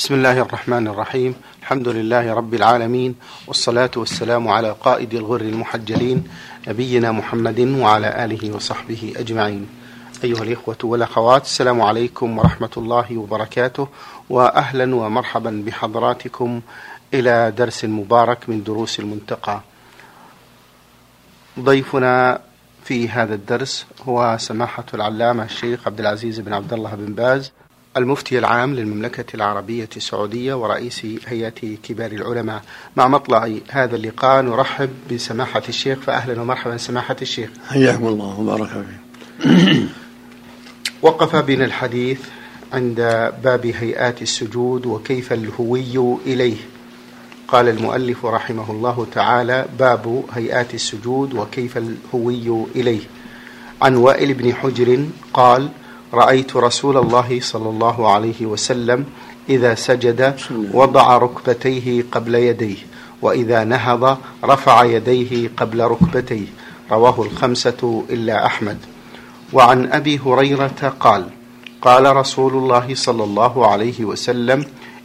بسم الله الرحمن الرحيم. الحمد لله رب العالمين والصلاة والسلام على قائد الغر المحجلين نبينا محمد وعلى آله وصحبه أجمعين. أيها الإخوة والأخوات السلام عليكم ورحمة الله وبركاته وأهلا ومرحبا بحضراتكم إلى درس مبارك من دروس المنتقى. ضيفنا في هذا الدرس هو سماحة العلامة الشيخ عبد العزيز بن عبد الله بن باز. المفتي العام للمملكة العربية السعودية ورئيس هيئة كبار العلماء. مع مطلع هذا اللقاء نرحب بسماحة الشيخ. فأهلا ومرحبا سماحة الشيخ. حياكم الله وبارك فيكم وقف بنا الحديث عند باب هيئات السجود وكيف الهوي إليه. قال المؤلف رحمه الله تعالى باب هيئات السجود وكيف الهوي إليه. عن وائل بن حجر قال رأيت رسول الله صلى الله عليه وسلم إذا سجد وضع ركبتيه قبل يديه وإذا نهض رفع يديه قبل ركبتيه. رواه الخمسة إلا أحمد. وعن أبي هريرة قال قال رسول الله صلى الله عليه وسلم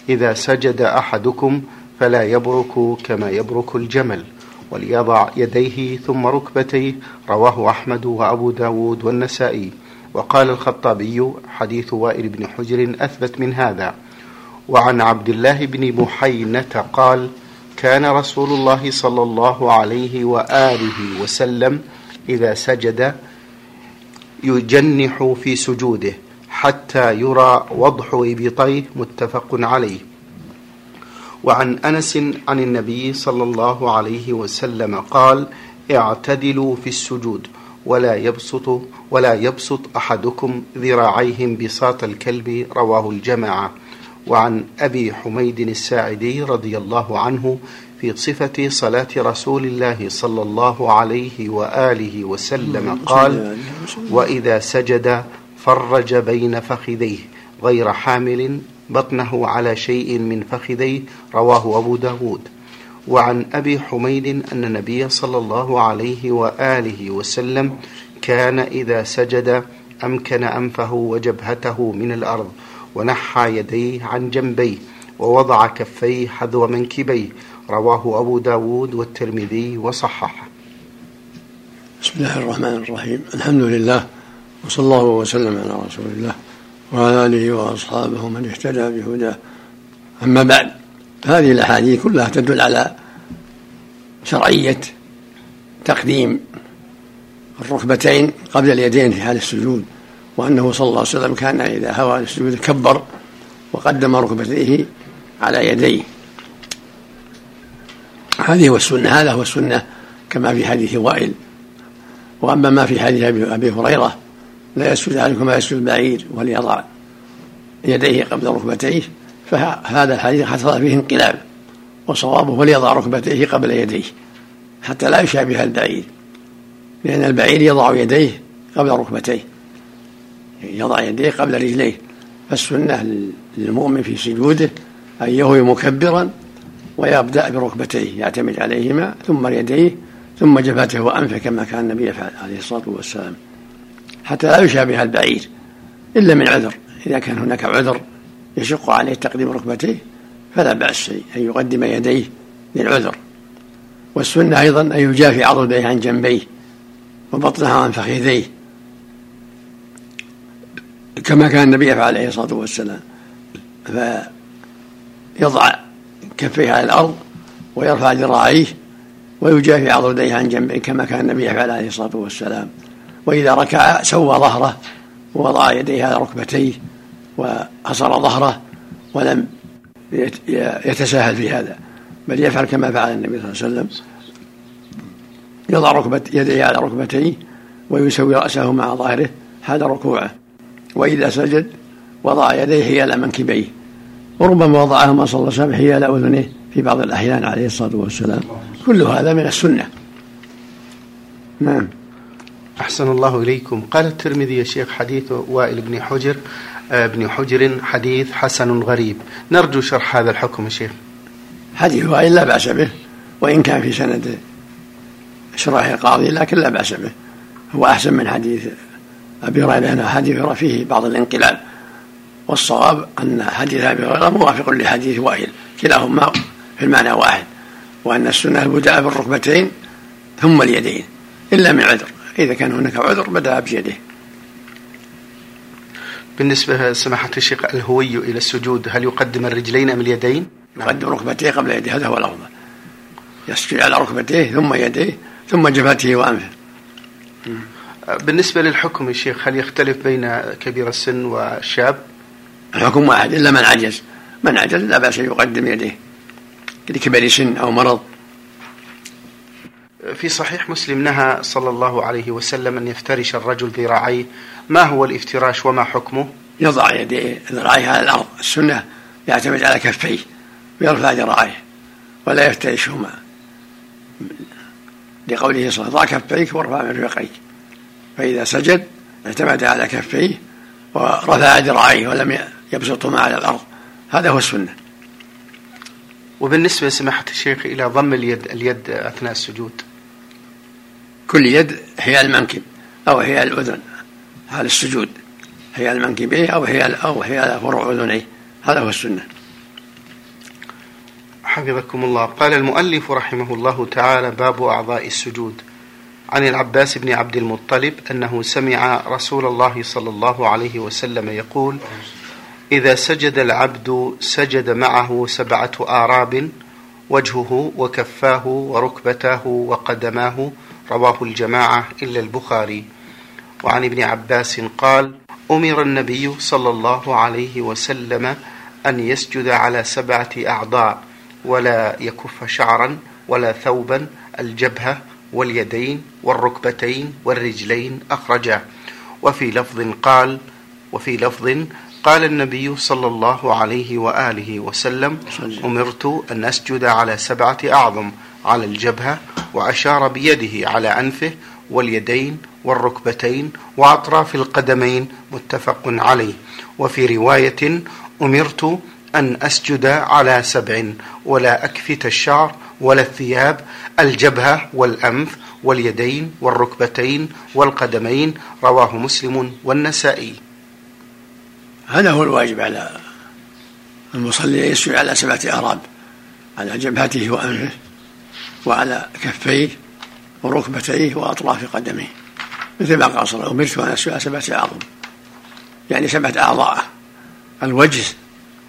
إذا سجد أحدكم فلا يبرك كما يبرك الجمل وليضع يديه ثم ركبتيه. رواه أحمد وأبو داود والنسائي. وقال الخطابي حديث وائل بن حجر أثبت من هذا. وعن عبد الله بن بحينة قال كان رسول الله صلى الله عليه وآله وسلم إذا سجد يجنح في سجوده حتى يرى وضح إبطيه متفق عليه. وعن أنس عن النبي صلى الله عليه وسلم قال اعتدلوا في السجود. ولا يبسط ولا يبسط أحدكم ذراعيه بساط الكلب رواه الجماعة. وعن أبي حميد الساعدي رضي الله عنه في صفة صلاة رسول الله صلى الله عليه وآله وسلم قال وإذا سجد فرج بين فخذيه غير حامل بطنه على شيء من فخذيه رواه أبو داود. وعن أبي حميد أن النبي صلى الله عليه وآله وسلم كان إذا سجد أمكن أنفه وجبهته من الأرض ونحى يديه عن جنبيه ووضع كفيه حذو منكبيه. رواه أبو داود والترمذي وصححه. بسم الله الرحمن الرحيم. الحمد لله وصلى الله وسلم على رسول الله وعلى آله وأصحابه من اهتدى بهداه. أما بعد هذه الأحاديث كلها تدل على شرعية تقديم الركبتين قبل اليدين في حال السجود وأنه صلى الله عليه وسلم كان إذا هوى السجود كبر وقدم ركبتيه على يديه. هذه هو السنة هذا هو السنة كما في حديث وائل. وأما ما في حديث أبي هريرة لا يسجد عليكم ما يسجد البعير وليضع يديه قبل ركبتيه فهذا الحديث حصل فيه انقلاب وصوابه فليضع ركبتيه قبل يديه حتى لا يشابه البعير لأن البعير يضع يديه قبل ركبتيه يضع يديه قبل رجليه. فالسنة للمؤمن في سجوده أن يهوي مكبرا ويبدأ بركبتيه يعتمد عليهما ثم يديه ثم جبهته وأنفه كما كان النبي يفعل عليه الصلاة والسلام. حتى لا يشابه البعير إلا من عذر إذا كان هناك عذر يشق عليه تقديم ركبتيه فلا بأس أن يقدم يديه للعذر. والسنة أيضا أن يجافي عضديه عن جنبيه وبطنها عن فخذيه. كما كان النبي يفعل عليه الصلاة والسلام فيضع كفيه على الأرض ويرفع ذراعيه ويجافي عضديه عن جنبيه كما كان النبي يفعل عليه الصلاة والسلام. وإذا ركع سوى ظهره ووضع يديه على ركبتيه وحصر ظهره ولم يتساهل في هذا بل يفعل كما فعل النبي صلى الله عليه وسلم. يضع ركبة يديه على ركبتيه ويسوي رأسه مع ظهره هذا ركوعه. وإذا سجد وضع يديه حيال منكبيه. وربما وضعهما صلى الله عليه وسلم حيال أذنيه في بعض الأحيان عليه الصلاة والسلام. كل هذا من السنة. نعم. أحسن الله إليكم. قال الترمذي يا شيخ حديث وائل بن حجر ابن حجر حديث حسن غريب. نرجو شرح هذا الحكم شيخ. حديث وائل لا بأس به وإن كان في سند شرح القاضي لكن لا بأس به. هو أحسن من حديث أبي هريرة لأن حديث فيه بعض الانقلاب. والصواب أن حديث أبي هريرة موافق لحديث وائل كلاهما في المعنى واحد وأن السنة البداء بالركبتين ثم اليدين إلا من عذر. إذا كان هناك عذر بدأ بيده. بالنسبة سماحة الشيخ الهوي إلى السجود هل يقدم الرجلين أم اليدين؟ يقدم ركبتيه قبل يديه هذا هو الأفضل. يسجد على ركبتيه ثم يديه ثم جبهته وأنفه. بالنسبة للحكم يا شيخ هل يختلف بين كبير السن والشاب؟ الحكم واحد إلا من عجز. من عجز لا بأس يقدم يديه. لكبر سن أو مرض. في صحيح مسلم نهى صلى الله عليه وسلم أن يفترش الرجل ذراعيه ما هو الافتراش وما حكمه؟ يضع يديه ذراعيه على الأرض. السنة يعتمد على كفيه ويرفع ذراعيه ولا يفترشهما لقوله صلى الله عليه وسلم ضع كفيك وارفع مرفقيك فإذا سجد اعتمد على كفيه ورفع ذراعيه ولم يبسطهما على الأرض. هذا هو السنة. وبالنسبة سماحة الشيخ إلى ضم اليد اليد أثناء السجود. كل يد هي المنكب أو هي الأذن حال السجود هي المنكبين أو هي أو هي فروع أذنيه هذا هو السنة. حفظكم الله. قال المؤلف رحمه الله تعالى باب أعضاء السجود. عن العباس بن عبد المطلب أنه سمع رسول الله صلى الله عليه وسلم يقول إذا سجد العبد سجد معه سبعة آراب وجهه وكفاه وركبتاه وقدماه رواه الجماعة إلا البخاري. وعن ابن عباس قال أمر النبي صلى الله عليه وسلم أن يسجد على سبعة أعضاء ولا يكف شعرا ولا ثوبا الجبهة واليدين والركبتين والرجلين أخرجه وفي لفظ قال وفي لفظ قال النبي صلى الله عليه وآله وسلم. أمرت أن أسجد على سبعة أعظم على الجبهة وأشار بيده على أنفه واليدين والركبتين وأطراف القدمين متفق عليه. وفي رواية أمرت أن أسجد على سبع ولا أكفت الشعر ولا الثياب الجبهة والأنف واليدين والركبتين والقدمين. رواه مسلم والنسائي. هذا هو الواجب على المصلي يسجد على سبعة أراب على جبهته وأنفه. وعلى كفيه وركبتيه وأطراف قدميه مثل ما قال صلى الله عليه وسلم أمرت أن سبعة أعظم. يعني سبعة أعضاء الوجه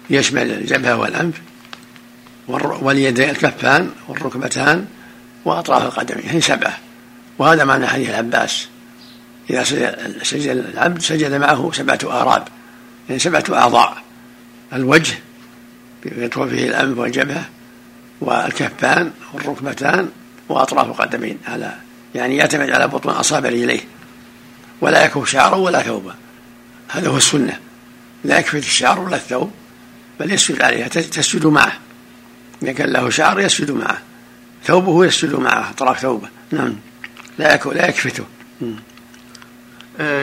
يشمل الجبهة والأنف واليدين الكفان والركبتان وأطراف القدمين هي سبعة. وهذا معنى حديث العباس. إذا سجد العبد سجد معه سبعة آراب. يعني سبعة أعضاء الوجه يطوى فيه الأنف والجبهة والكفان والركبتان وأطراف القدمين. على يعني يعتمد على بطن أصابع رجليه ولا يكف شعرا ولا ثوبا هذا هو السنة. لا يكفي الشعر ولا الثوب بل يسجد عليها. تسجد معه. إذا كان له شعر يسجد معه. ثوبه يسجد معه أطراف ثوبه. نعم. لا لا يكفته.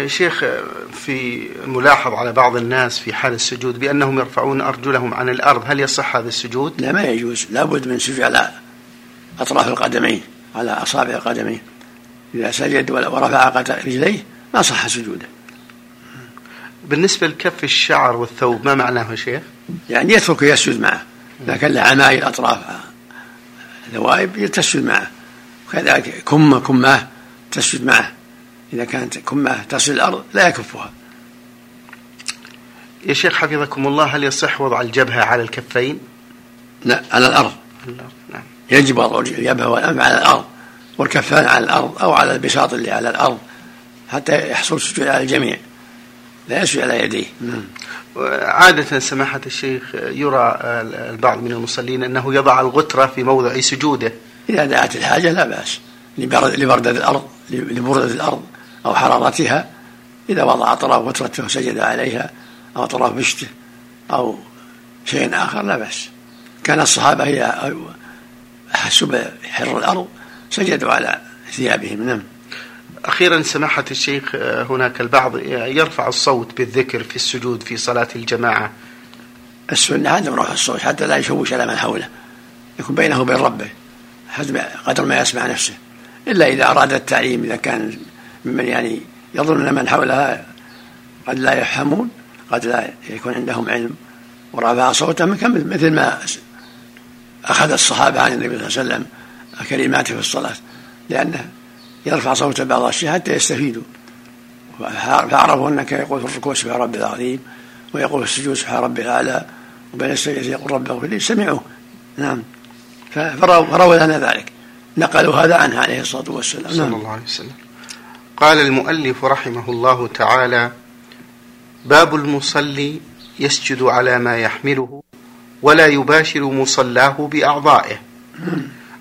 شيخ في ملاحظ على بعض الناس في حال السجود بأنهم يرفعون أرجلهم عن الأرض. هل يصح هذا السجود؟ لا ما يجوز. لابد من سجود على أطراف القدمين على أصابع القدمين. إذا سجد ورفع رجليه ما صح سجوده. بالنسبة لكف الشعر والثوب ما معناه يا شيخ؟ يعني يترك يسجد معه لكن له عمايل أطراف ذوائب تسجد معه. وكذلك كمة كماه تسجد معه. إذا كانت كمة تصل الأرض لا يكفها. يا شيخ حفظكم الله هل يصح وضع الجبهة على الكفين؟ لا على الأرض. نعم. يجب وضع الجبهة والأنف على الأرض والكفان على الأرض أو على البساط اللي على الأرض حتى يحصل السجود على الجميع. لا يسجد على يديه. نعم. عادة سماحة الشيخ يرى البعض من المصلين أنه يضع الغترة في موضع سجوده. إذا دعت الحاجة لا بأس. لبردة الأرض لبردة الأرض. أو حرارتها إذا وضع أطراف غترته وسجد عليها أو أطراف بشته أو شيء آخر لا بأس. كان الصحابة إذا أحسوا بحر الأرض سجدوا على ثيابهم. نعم. أخيرا سماحة الشيخ هناك البعض يرفع الصوت بالذكر في السجود في صلاة الجماعة. السنة عدم رفع الصوت حتى لا يشوش على من حوله. يكون بينه وبين ربه قدر ما يسمع نفسه. إلا إذا أراد التعليم إذا كان ممن يعني يظن أن من حولها قد لا يفهمون قد لا يكون عندهم علم ورفع صوته مثل ما أخذ الصحابة عن النبي صلى الله عليه وسلم كلماته في الصلاة لأنه يرفع صوته بعض الشيء حتى يستفيدوا. فعرفوا أنك يقول في الركوع سبحان ربي العظيم ويقول في السجود سبحان ربي الأعلى وبين السجود يقول رب اغفر لي سمعوه. نعم. فرووا لنا ذلك. نقلوا هذا عنه عليه الصلاة والسلام. صلى نعم. الله عليه وسلم. قال المؤلف رحمه الله تعالى باب المصلي يسجد على ما يحمله ولا يباشر مصلاه بأعضائه.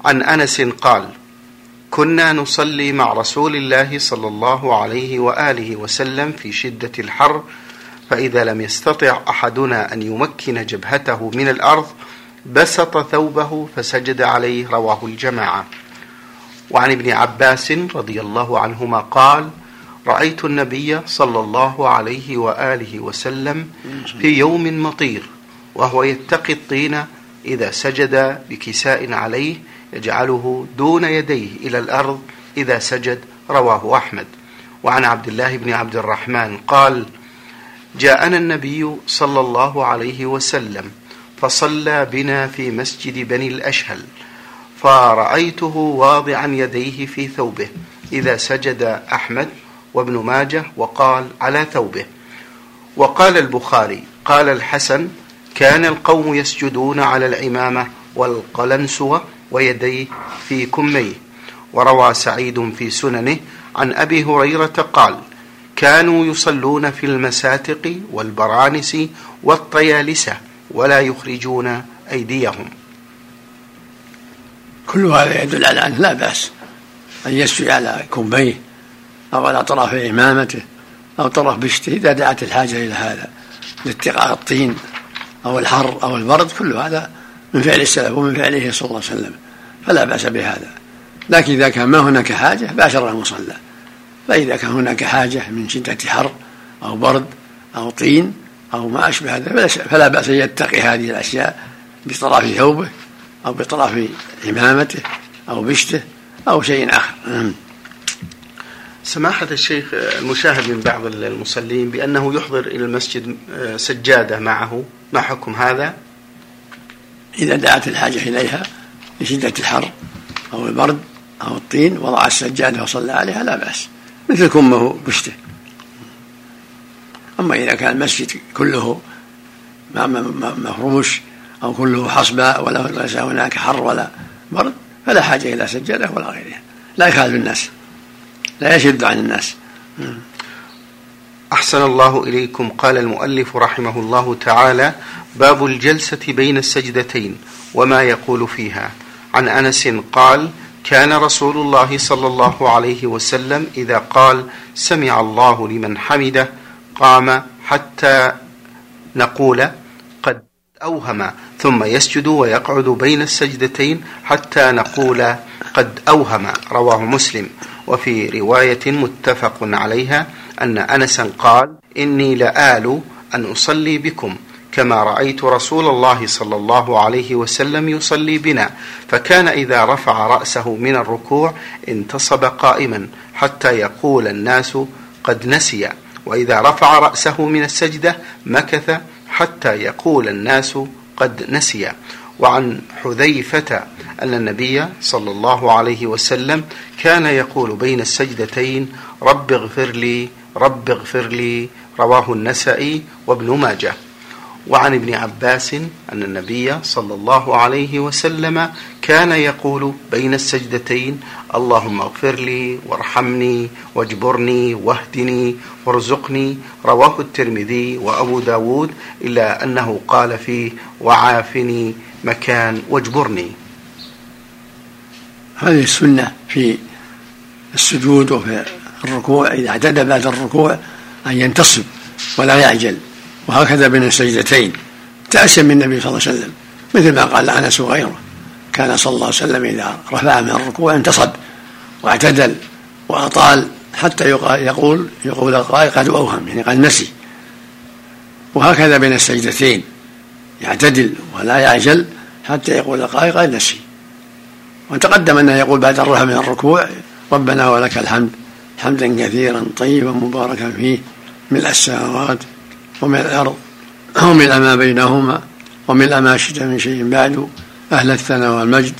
عن أنس قال كنا نصلي مع رسول الله صلى الله عليه وآله وسلم في شدة الحر فإذا لم يستطع أحدنا أن يمكن جبهته من الأرض بسط ثوبه فسجد عليه رواه الجماعة. وعن ابن عباس رضي الله عنهما قال رأيت النبي صلى الله عليه وآله وسلم في يوم مطير وهو يتقي الطين إذا سجد بكساء عليه يجعله دون يديه إلى الأرض إذا سجد رواه أحمد. وعن عبد الله بن عبد الرحمن قال جاءنا النبي صلى الله عليه وسلم فصلى بنا في مسجد بني الأشهل. فرأيته واضعا يديه في ثوبه إذا سجد أحمد وابن ماجه وقال على ثوبه. وقال البخاري قال الحسن كان القوم يسجدون على العمامة والقلنسوة ويديه في كميه. وروى سعيد في سننه عن أبي هريرة قال كانوا يصلون في المساتق والبرانس والطيالسة ولا يخرجون أيديهم. كل هذا يدل على أنه لا بأس أن يسجد على كميه أو على طرف إمامته أو طرف بشته. إذا دعت الحاجة إلى هذا لاتقاء الطين أو الحر أو البرد كل هذا من فعل السلف ومن فعله صلى الله عليه وسلم. فلا بأس بهذا. لكن إذا كان ما هناك حاجة باشر المصلى. فإذا كان هناك حاجة من شدة حر أو برد أو طين أو ما أشبه هذا فلا بأس أن يتقي هذه الأشياء بطرف ثوبه أو بطرف عمامته أو بشته أو شيء آخر نعم. سماحة الشيخ المشاهد من بعض المصلين بأنه يحضر إلى المسجد آه، سجادة معه ما حكم هذا؟ إذا دعت الحاجة إليها لشدة الحر أو البرد أو الطين وضع السجادة وصلى عليها لا بأس مثل كمه بشته أما إذا كان المسجد كله مفروش أو كله حصباء ولا ليس هناك حر ولا برد فلا حاجة إلى سجادة ولا غيرها. لا يخالف الناس. لا يشد عن الناس. أحسن الله إليكم قال المؤلف رحمه الله تعالى باب الجلسة بين السجدتين وما يقول فيها. عن أنس قال كان رسول الله صلى الله عليه وسلم إذا قال سمع الله لمن حمده قام حتى نقول قد أوهم. ثم يسجد ويقعد بين السجدتين حتى نقول قد أوهم رواه مسلم. وفي رواية متفق عليها أن أنسا قال إني لآل أن أصلي بكم كما رأيت رسول الله صلى الله عليه وسلم يصلي بنا فكان إذا رفع رأسه من الركوع انتصب قائما حتى يقول الناس قد نسي. وإذا رفع رأسه من السجدة مكث حتى يقول الناس قد نسي. وعن حذيفة أن النبي صلى الله عليه وسلم كان يقول بين السجدتين رب اغفر لي رب اغفر لي. رواه النسائي وابن ماجه. وعن ابن عباس أن النبي صلى الله عليه وسلم كان يقول بين السجدتين اللهم اغفر لي وارحمني واجبرني واهدني وارزقني. رواه الترمذي وأبو داود إلا أنه قال فيه وعافني مكان واجبرني. هذه السنة في السجود وفي الركوع إذا اعتدى بعد الركوع أن ينتصب ولا يعجل. وهكذا بين السجدتين تأسيا من النبي صلى الله عليه وسلم مثل ما قال أنس وغيره. كان صلى الله عليه وسلم إذا رفع من الركوع انتصب واعتدل وأطال حتى يقول يقول القائل قد أوهم يعني قد نسي. وهكذا بين السجدتين. يعتدل ولا يعجل حتى يقول القائل قد نسي. وتقدم أنه يقول بعد الرفع من الركوع ربنا ولك الحمد حمدا كثيرا طيبا مباركا فيه ملء السماوات ومن الأرض. ومن ما بينهما ومن ما شئت من شيء بعد. أهل الثناء والمجد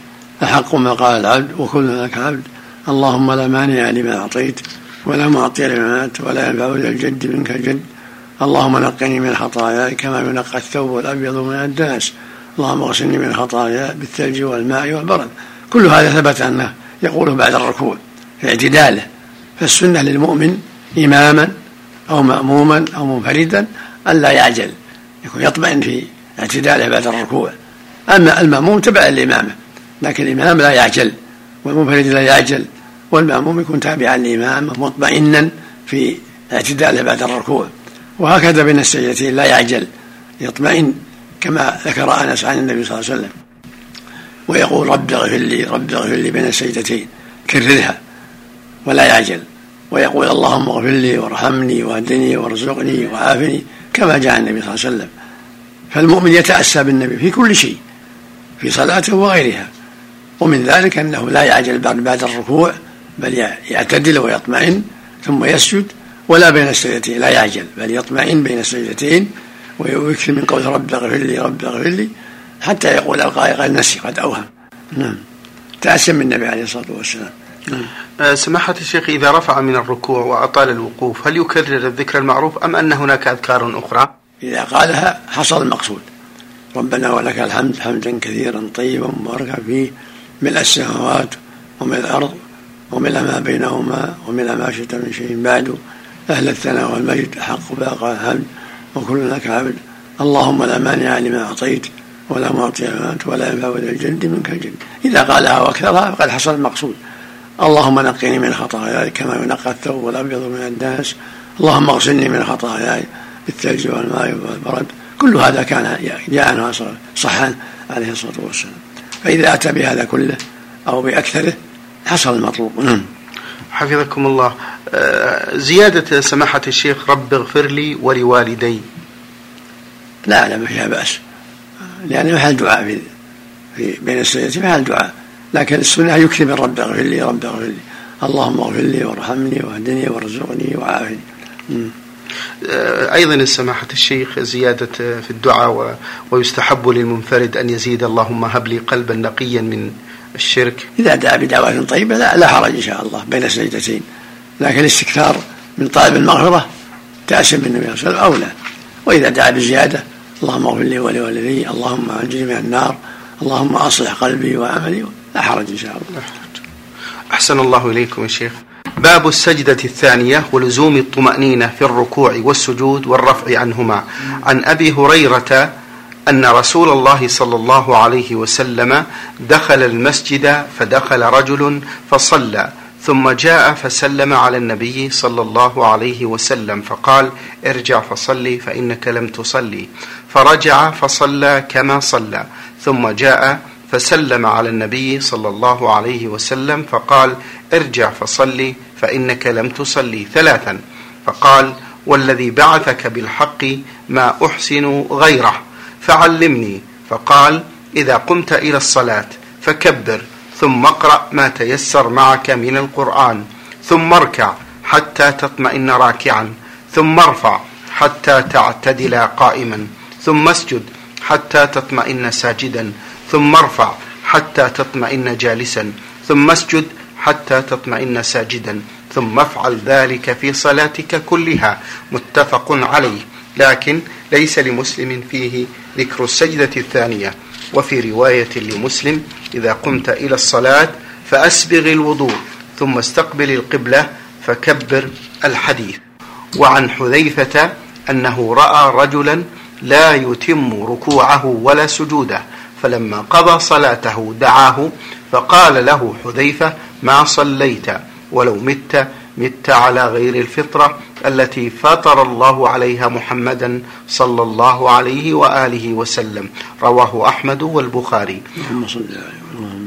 أحق ما قال العبد وكلنا لك عبد اللهم لا مانع لما أعطيت ولا معطي لما مات ولا ينفع الجد منك الجد اللهم نقني من خطاياي كما ينقى الثوب الأبيض من الدنس. اللهم اغسلني من خطاياي بالثلج والماء والبرد. كل هذا ثبت أنه يقوله بعد الركوع في اعتداله. فالسنة للمؤمن إماما أو مأموما أو منفردا ألا يعجل يكون يطمئن في اعتداله بعد الركوع. أما المأموم تبع لإمامه لكن الإمام لا يعجل والمنفرد لا يعجل والمأموم يكون تابعا للإمام مطمئنا في اعتداله بعد الركوع. وهكذا بين السجدتين لا يعجل يطمئن كما ذكر أنس عن النبي صلى الله عليه وسلم. ويقول رب اغفر لي رب اغفر لي بين السجدتين كررها ولا يعجل. ويقول اللهم اغفر لي وارحمني واهدني وارزقني وعافني. كما جاء النبي صلى الله عليه وسلم. فالمؤمن يتأسى بالنبي في كل شيء في صلاته وغيرها. ومن ذلك أنه لا يعجل بعد الركوع بل يعتدل ويطمئن ثم يسجد ولا بين السجدتين لا يعجل بل يطمئن بين السجدتين ويكثر من قول رب اغفر لي رب اغفر لي حتى يقول القائل قد نسي قد أوهم. نعم. تأسم النبي عليه الصلاة والسلام. سماحة الشيخ إذا رفع من الركوع وأطال الوقوف هل يكرر الذكر المعروف أم أن هناك أذكار أخرى؟ إذا قالها حصل المقصود. ربنا ولك الحمد حمدا كثيرا طيبا مباركا فيه ملء السماوات وملء الأرض وملء ما بينهما وملء ما شئت من شيء بعد. أهل الثناء والمجد أحق باقى الحمد وكل لك عبد. اللهم لا مانع لما أعطيت ولا معطي ولا ينفع ذا منك الجد إذا قالها وأكثرها فقد حصل المقصود. اللهم نقني من خطاياي كما ينقى الثوب الأبيض من الدنس اللهم اغسلني من خطاياي بالثلج والماء والبرد. كل هذا كان جاء عنه صحا عليه الصلاة والسلام. فإذا أتى بهذا كله أو بأكثره حصل المطلوب. نعم. حفظكم الله. آه، زيادة سماحة الشيخ رب اغفر لي ولوالدي. لا لا ما فيها بأس. لأن محل دعاء في, بين السجدتين محل دعاء. لكن السنة يكتب رب اغفر لي رب اغفر لي. اللهم اغفر لي وارحمني واهدني وارزقني وعافني. آه، أيضا سماحة الشيخ زيادة في الدعاء ويستحب للمنفرد أن يزيد اللهم هب لي قلبا نقيا من الشرك. إذا دعا بدعوة طيبة لا, لا حرج إن شاء الله بين السجدتين لكن الاستكثار من طالب المغفرة تأسم بالنبي صلى الله عليه وسلم أولى وإذا دعا بزيادة اللهم اغفر لي ولوالدي اللهم أنجني من النار اللهم أصلح قلبي وعملي لا حرج إن شاء الله. أحسن الله إليكم يا شيخ. باب السجدة الثانية ولزوم الطمأنينة في الركوع والسجود والرفع عنهما. عن أبي هريرة أن رسول الله صلى الله عليه وسلم دخل المسجد فدخل رجل فصلى ثم جاء فسلم على النبي صلى الله عليه وسلم فقال ارجع فصلي فإنك لم تصلي. فرجع فصلى كما صلى ثم جاء فسلم على النبي صلى الله عليه وسلم فقال ارجع فصلي فإنك لم تصلي ثلاثا. فقال والذي بعثك بالحق ما أحسن غيره فعلمني. فقال إذا قمت إلى الصلاة فكبر ثم اقرأ ما تيسر معك من القرآن ثم اركع حتى تطمئن راكعا ثم ارفع حتى تعتدل قائما ثم اسجد حتى تطمئن ساجدا ثم ارفع حتى تطمئن جالسا ثم اسجد حتى تطمئن ساجدا ثم افعل ذلك في صلاتك كلها متفق عليه. لكن ليس لمسلم فيه ذكر السجدة الثانية. وفي رواية لمسلم إذا قمت إلى الصلاة فأسبغ الوضوء ثم استقبل القبلة فكبر الحديث. وعن حذيفة أنه رأى رجلا لا يتم ركوعه ولا سجوده فلما قضى صلاته دعاه فقال له حذيفة ما صليت؟ ولو مت مت على غير الفطرة التي فطر الله عليها محمدا صلى الله عليه وآله وسلم. رواه أحمد والبخاري.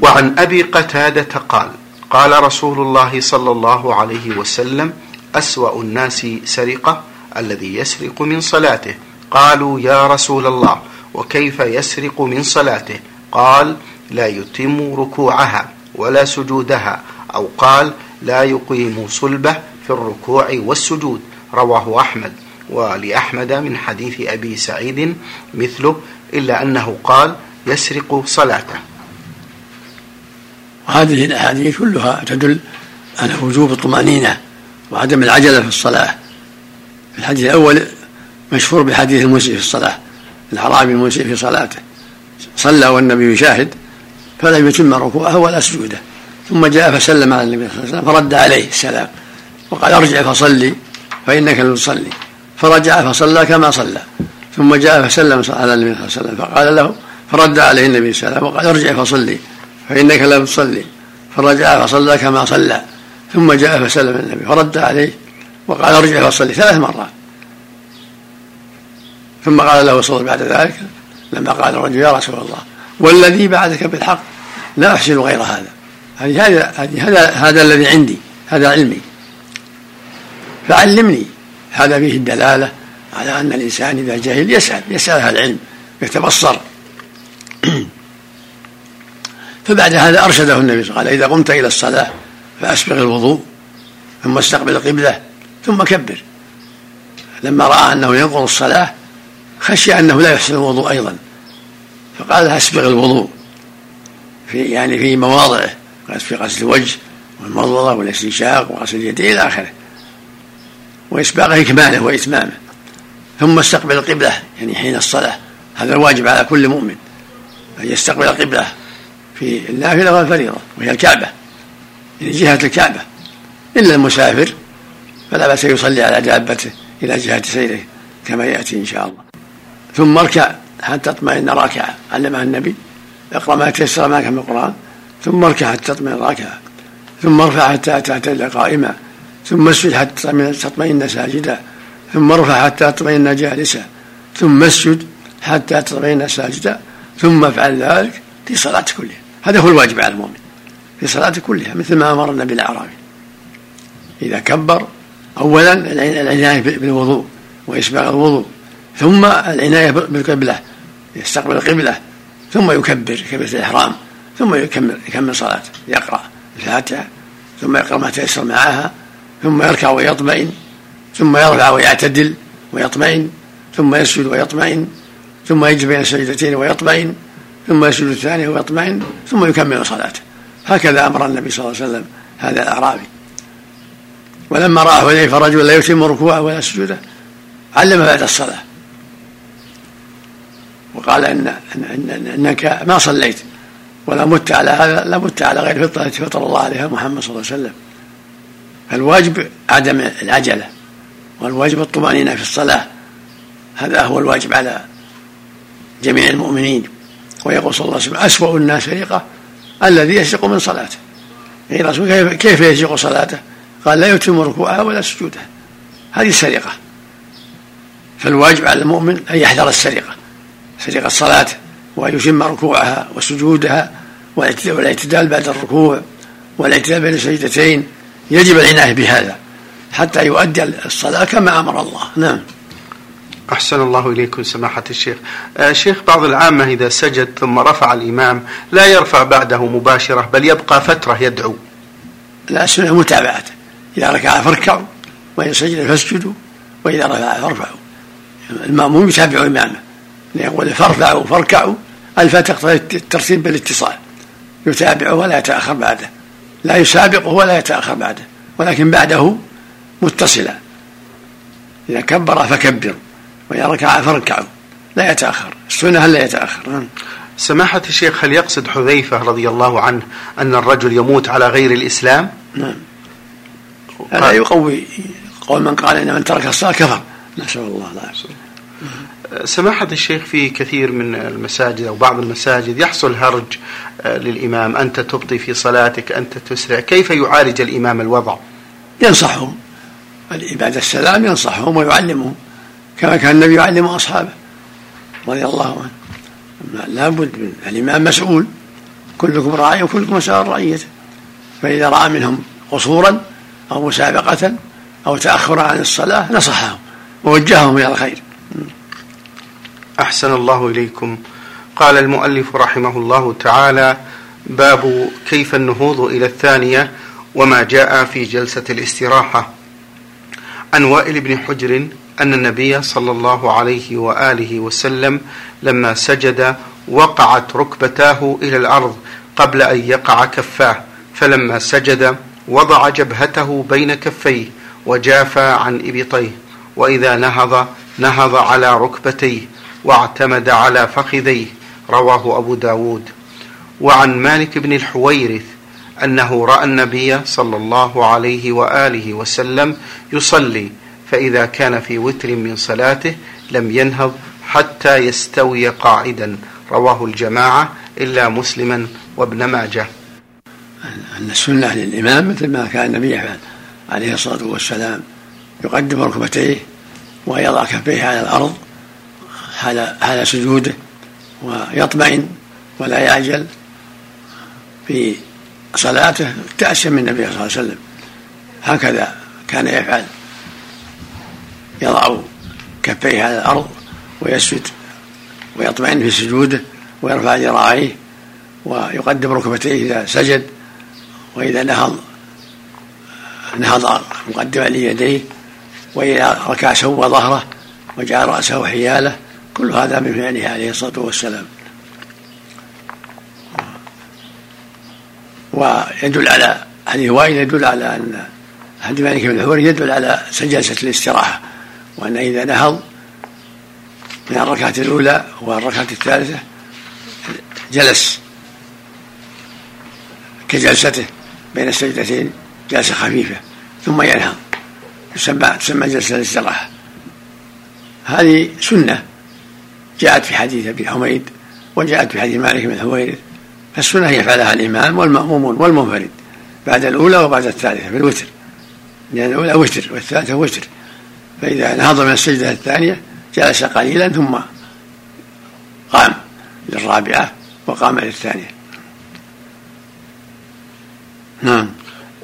وعن أبي قتادة قال قال رسول الله صلى الله عليه وسلم أسوأ الناس سرقة الذي يسرق من صلاته. قالوا يا رسول الله وكيف يسرق من صلاته؟ قال لا يتم ركوعها ولا سجودها. أو قال لا يقيم صلبه في الركوع والسجود. رواه أحمد. ولأحمد من حديث أبي سعيد مثله إلا أنه قال يسرق صلاته. وهذه الأحاديث كلها تدل على وجوب الطمأنينة وعدم العجلة في الصلاة. الحديث الأول مشهور بحديث المسيء في الصلاة. الأعرابي المسيء في صلاته. صلى والنبي يشاهد فلم يتم ركوعه ولا سجوده. ثم جاء فسلم على النبي صلى الله عليه وسلم فرد عليه السلام وقال ارجع فصلي فإنك لم تصلي. فرجع فصلى كما صلى. ثم جاء فسلم على النبي صلى الله عليه وسلم فقال له فرد عليه النبي صلى الله عليه وسلم وقال ارجع فصلي فإنك لم تصلي. فرجع فصلى كما صلى. ثم جاء فسلم النبي فرد عليه وقال ارجع فصلي ثلاث مرات. ثم قال له صلى بعد ذلك لما قال الرجل يا رسول الله والذي بعدك بالحق لا أحسن غير هذا. هذه هذا هذا هذا الذي عندي هذا علمي. فعلمني. هذا فيه الدلالة على أن الإنسان إذا جهل يسأل يسأل أهل العلم يتبصر. فبعد هذا أرشده النبي صلى الله عليه وسلم إذا قمت إلى الصلاة فأسبغ الوضوء ثم استقبل القبلة ثم كبر. لما رأى أنه ينقض الصلاة خشي أنه لا يحسن الوضوء أيضا. فقال أسبغ الوضوء. في يعني في مواضعه في غسل الوجه والمضضة والاستنشاق وغسل اليدين إلى آخره. وإسباغه إكماله وإتمامه. ثم استقبل القبلة يعني حين الصلاة. هذا الواجب على كل مؤمن أن يستقبل القبلة في النافلة والفريضة وهي الكعبة. من جهة الكعبة. إلا المسافر فلا بأس يصلي على دابته إلى جهة سيره كما يأتي إن شاء الله. ثم اركع حتى تطمئن راكعة. علمها النبي. اقرأ ما تيسر معك من القرآن. ثم اركع حتى تطمئن راكعة. ثم ارفع حتى تعتدل قائما ثم اسجد حتى تطمئن ساجدا ثم ارفع حتى تطمئن جالسا ثم اسجد حتى تطمئن ساجدا ثم افعل ذلك في صلاة كلها. هذا هو الواجب على المؤمن. في صلاة كلها مثل ما أمر النبي الأعرابي. إذا كبر أولا العناية بالوضوء وإسباغ الوضوء. ثم العناية بالقبلة يستقبل القبلة ثم يكبر كبيرة الإحرام ثم يكمل يكمل صلاته يقرأ الفاتحة ثم يقرأ ما تيسر معها ثم يركع ويطمئن ثم يرفع ويعتدل ويطمئن ثم يسجد ويطمئن ثم يجب بين السجدتين ويطمئن ثم يسجد الثانية ويطمئن ثم يكمل صلاته. هكذا أمر النبي صلى الله عليه وسلم هذا الأعرابي. ولما رأى حذيفة رجل لا يتم ركوعه ولا سجوده علم بعد الصلاة. وقال إن, إن, إن إنك ما صليت ولا مت على هذا لا مت على غير فطرة فطر الله عليها محمد صلى الله عليه وسلم. فالواجب عدم العجلة والواجب الطمأنينة في الصلاة. هذا هو الواجب على جميع المؤمنين. ويقول صلى الله عليه وسلم أسوأ الناس سرقة الذي يسرق من صلاته. غير كيف, كيف يسرق صلاته؟ قال لا يتم ركوعها ولا سجودها هذه السرقة. فالواجب على المؤمن أن يحذر السرقة. سرقة الصلاة وأن يتم ركوعها وسجودها والاعتدال بعد الركوع والاعتدال بين السجدتين يجب العناية بهذا حتى يؤدي الصلاة كما أمر الله. نعم. أحسن الله إليكم سماحة الشيخ. آه شيخ بعض العامة إذا سجد ثم رفع الإمام لا يرفع بعده مباشرة بل يبقى فترة يدعو. لا السنة متابعته إذا ركع فاركعوا وإن سجد فاسجدوا وإذا رفع فارفعوا. المأموم يتابع إمامه. يقول فارفعوا فاركعوا الفاء تقتضي الترتيب بالاتصال. يتابعه ولا يتأخر بعده. لا يسابقه ولا يتأخر بعده. ولكن بعده متصلا. إذا كبر فكبروا وإذا ركع فاركعوا لا يتأخر. السنة هل لا يتأخر؟ نعم. سماحة الشيخ هل يقصد حذيفة رضي الله عنه أن الرجل يموت على غير الإسلام؟ نعم. هذا يقوي قول من قال إن من ترك الصلاة كفر. نسأل الله العافية. سماحة الشيخ في كثير من المساجد أو بعض المساجد يحصل هرج آه، للإمام. أنت تبطي في صلاتك أنت تسرع. كيف يعالج الإمام الوضع؟ ينصحهم. بعد السلام ينصحهم ويعلمهم كما كان النبي يعلم أصحابه رضي الله عنه. لابد من الإمام مسؤول كلكم راعي وكلكم مسؤول رعيته فإذا رأى منهم قصورا أو مسابقة أو تأخرا عن الصلاة نصحهم ووجههم إلى الخير. أحسن الله إليكم. قال المؤلف رحمه الله تعالى باب كيف النهوض إلى الثانية وما جاء في جلسة الاستراحة. عن وائل بن حجر أن النبي صلى الله عليه وآله وسلم لما سجد وقعت ركبتاه إلى الأرض قبل أن يقع كفاه فلما سجد وضع جبهته بين كفيه وجافى عن إبطيه وإذا نهض نهض على ركبتيه. واعتمد على فخذيه رواه أبو داود. وعن مالك بن الحويرث أنه رأى النبي صلى الله عليه وآله وسلم يصلي فإذا كان في وتر من صلاته لم ينهض حتى يستوي قاعدا. رواه الجماعة إلا مسلما وابن ماجه. أن السنة للإمام مثل ما كان النبي يفعل عليه الصلاة والسلام يقدم ركبتيه ويضع كفيه على الأرض حال حال سجوده ويطمئن ولا يعجل في صلاته تأسيا من النبي صلى الله عليه وسلم. هكذا كان يفعل. يضع كفيه على الأرض ويسجد ويطمئن في سجوده ويرفع ذراعيه ويقدم ركبتيه إذا سجد وإذا نهض نهض مقدما ليديه وإذا ركع سوى ظهره وجعل رأسه حياله كل هذا من فعله عليه الصلاة والسلام. ويدل على حديث وائل يدل على أن حديث مالك بن الحوري يدل على جلسة الاستراحة وأن إذا نهض من الركعة الأولى والركعة الثالثة جلس كجلسته بين السجدتين جلسة خفيفة ثم ينهض تسمى تسمى جلسة الاستراحة. هذه سنة جاءت في حديث أبي حميد وجاءت في حديث مالك بن الحويرث فالسنة يفعلها الإمام والمأمومون والمنفرد بعد الأولى وبعد الثالثة في الوتر لأن الأولى وتر والثالثة وتر فإذا نهض من السجدة الثانية جلس قليلا ثم قام للرابعة وقام للثانية. نعم.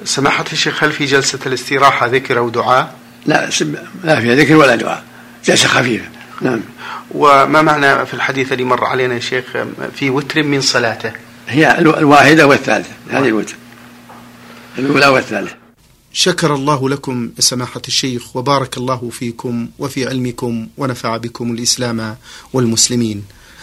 سماحة الشيخ هل في جلسة الاستراحة ذكر أو دعاء؟ لا لا فيها ذكر ولا دعاء جلسة خفيفة. نعم. وما معنى في الحديث الذي مر علينا يا شيخ في وتر من صلاته؟ هي الواحدة والثالثة هذه الوتر. الأولى والثالثة. شكر الله لكم سماحة الشيخ وبارك الله فيكم وفي علمكم ونفع بكم الإسلام والمسلمين.